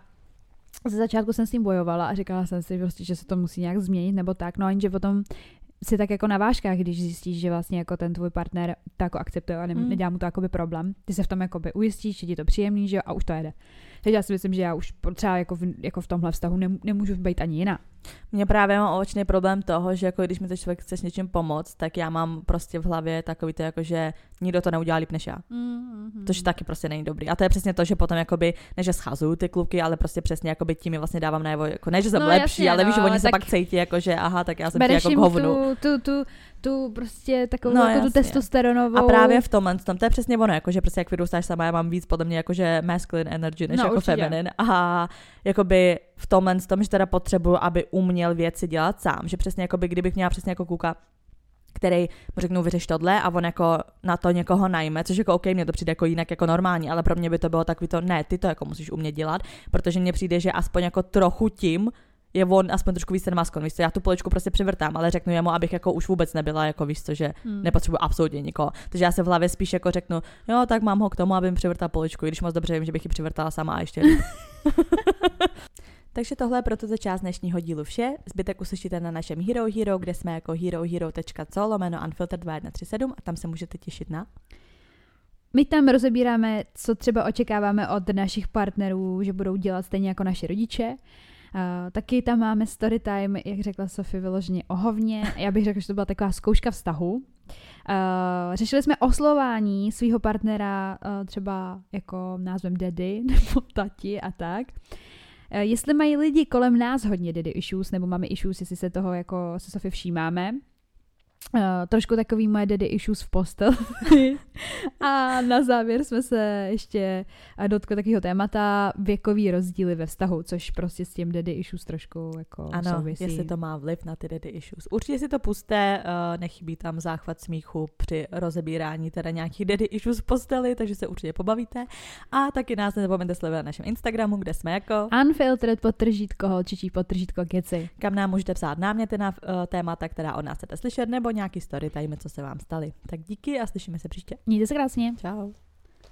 ze začátku jsem s tím bojovala a říkala jsem si prostě, že se to musí nějak změnit nebo tak, no a jenže potom si tak jako na vážkách, když zjistíš, že vlastně jako ten tvůj partner to jako akceptuje a ne, Mm. nedělá mu to jakoby problém, ty se v tom jakoby ujistíš, že ti je to příjemný, že jo, a už to jede. Takže já si myslím, že já už třeba jako v, jako v tomhle vztahu nem, nemůžu být ani jiná. Mě právě mám očný problém toho, že jako když mi ten člověk chce s něčím pomoct, tak já mám prostě v hlavě takový to, jako že nikdo to neudělá líp než já. Mm-hmm. Což taky prostě není dobrý. A to je přesně to, že potom jakoby, ne že schazuju ty kluky, ale prostě přesně jakoby tím je vlastně dávám najevo, jako ne, že jsem No, lepší, jasně, ale víš, že no, oni se tak- pak cítí, jako že aha, tak já jsem Bereš jako hovnu. tu, tu, tu, tu prostě takovou No, jako tu testosteronovou. A právě v tomhle, tom, to je přesně ono, jako, že prostě jak vyrůstáš sama, já mám víc podle mě jakože masculine energy, než No, jako určitě. feminine. A jakoby v tomhle tom, že teda potřebuju, aby uměl věci dělat sám, že přesně jakoby, kdybych měla přesně jako kluka, který mu řeknu vyřeš tohle a on jako na to někoho najme, což jako OK, mně to přijde jako jinak jako normální, ale pro mě by to bylo takový to, ne, ty to jako musíš umět dělat, protože mně přijde, že aspoň jako trochu tím je on aspoň trošku víc ten maskon, víš co, já tu poličku prostě přivrtám, ale řeknu jemu, abych jako už vůbec nebyla, jako víš co, že Hmm. nepotřebuji absolutně nikoho. Takže já se v hlavě spíš jako řeknu, jo, tak mám ho k tomu, abym přivrtala poličku, i když moc dobře vím, že bych ji přivrtala sama a ještě. Takže tohle je pro tuto část dnešního dílu vše. Zbytek uslyšíte na našem Hero Hero, kde jsme jako herohero.co lomeno unfiltered 2137 a tam se můžete těšit na. My tam rozebíráme, co třeba očekáváme od našich partnerů, že budou dělat stejně jako naši rodiče. Uh, taky tam máme story time, jak řekla Sofie, vyloženě o hovně. Já bych řekla, že to byla taková zkouška vztahu. Uh, řešili jsme oslování svého partnera uh, třeba jako názvem daddy nebo tati a tak. Jestli mají lidi kolem nás hodně daddy issues, nebo máme issues, jestli se toho jako se Sofie všímáme. Uh, trošku takový moje daddy issues v postel. a na závěr jsme se ještě eh, dotkli takového témata věkový rozdíly ve vztahu, což prostě s tím daddy issues trošku jako Ano, souvisí. jestli to má vliv na ty daddy issues. Určitě si to puste, uh, nechybí tam záchvat smíchu při rozebírání teda nějakých daddy issues v posteli, takže se určitě pobavíte. A taky nás nezapomeňte sledovat na našem Instagramu, kde jsme jako, Unfiltered podtržítko holčičí podtržítko keci. kam nám můžete psát náměty na uh, témata, která od nás chcete slyšet, nebo nějaký story time, co se vám staly. Tak díky a slyšíme se příště. Mějte se krásně. Ciao.